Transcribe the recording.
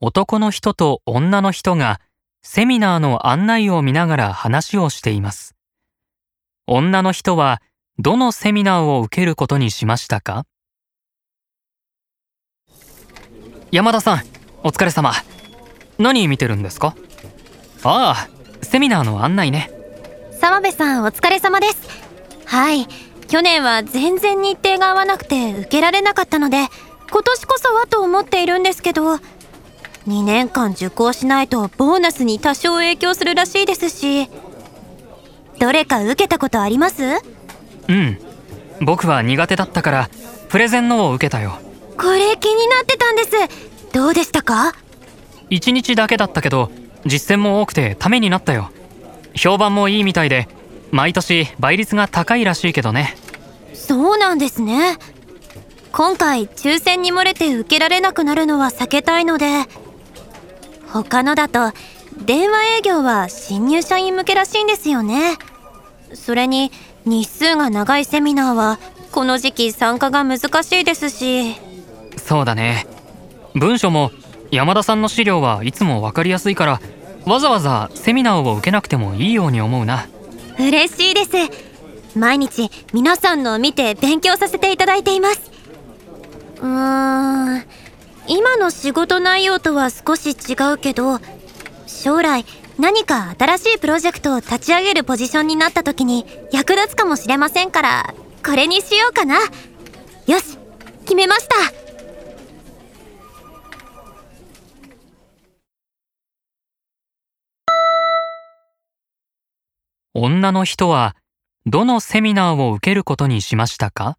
男の人と女の人がセミナーの案内を見ながら話をしています。女の人はどのセミナーを受けることにしましたか？山田さん、お疲れ様。何見てるんですか？ああ、セミナーの案内ね。澤部さんお疲れ様ですはい去年は全然日程が合わなくて受けられなかったので今年こそはと思っているんですけど2年間受講しないとボーナスに多少影響するらしいですしどれか受けたことあります？うん。僕は苦手だったから、プレゼンのを受けたよ。これ気になってたんですどうでしたか？1日だけだったけど、実践も多くてためになったよ。評判もいいみたいで、毎年倍率が高いらしいけどね。そうなんですね今回抽選に漏れて受けられなくなるのは避けたいので他のだと電話営業は新入社員向けらしいんですよね。それに日数が長いセミナーはこの時期参加が難しいですし。そうだね。文書も山田さんの資料はいつもわかりやすいから、わざわざセミナーを受けなくてもいいように思うな。嬉しいです。毎日皆さんのを見て勉強させていただいています。うーん今の仕事内容とは少し違うけど将来何か新しいプロジェクトを立ち上げるポジションになった時に役立つかもしれませんからこれにしようかな。よし決めました。女の人はどのセミナーを受けることにしましたか？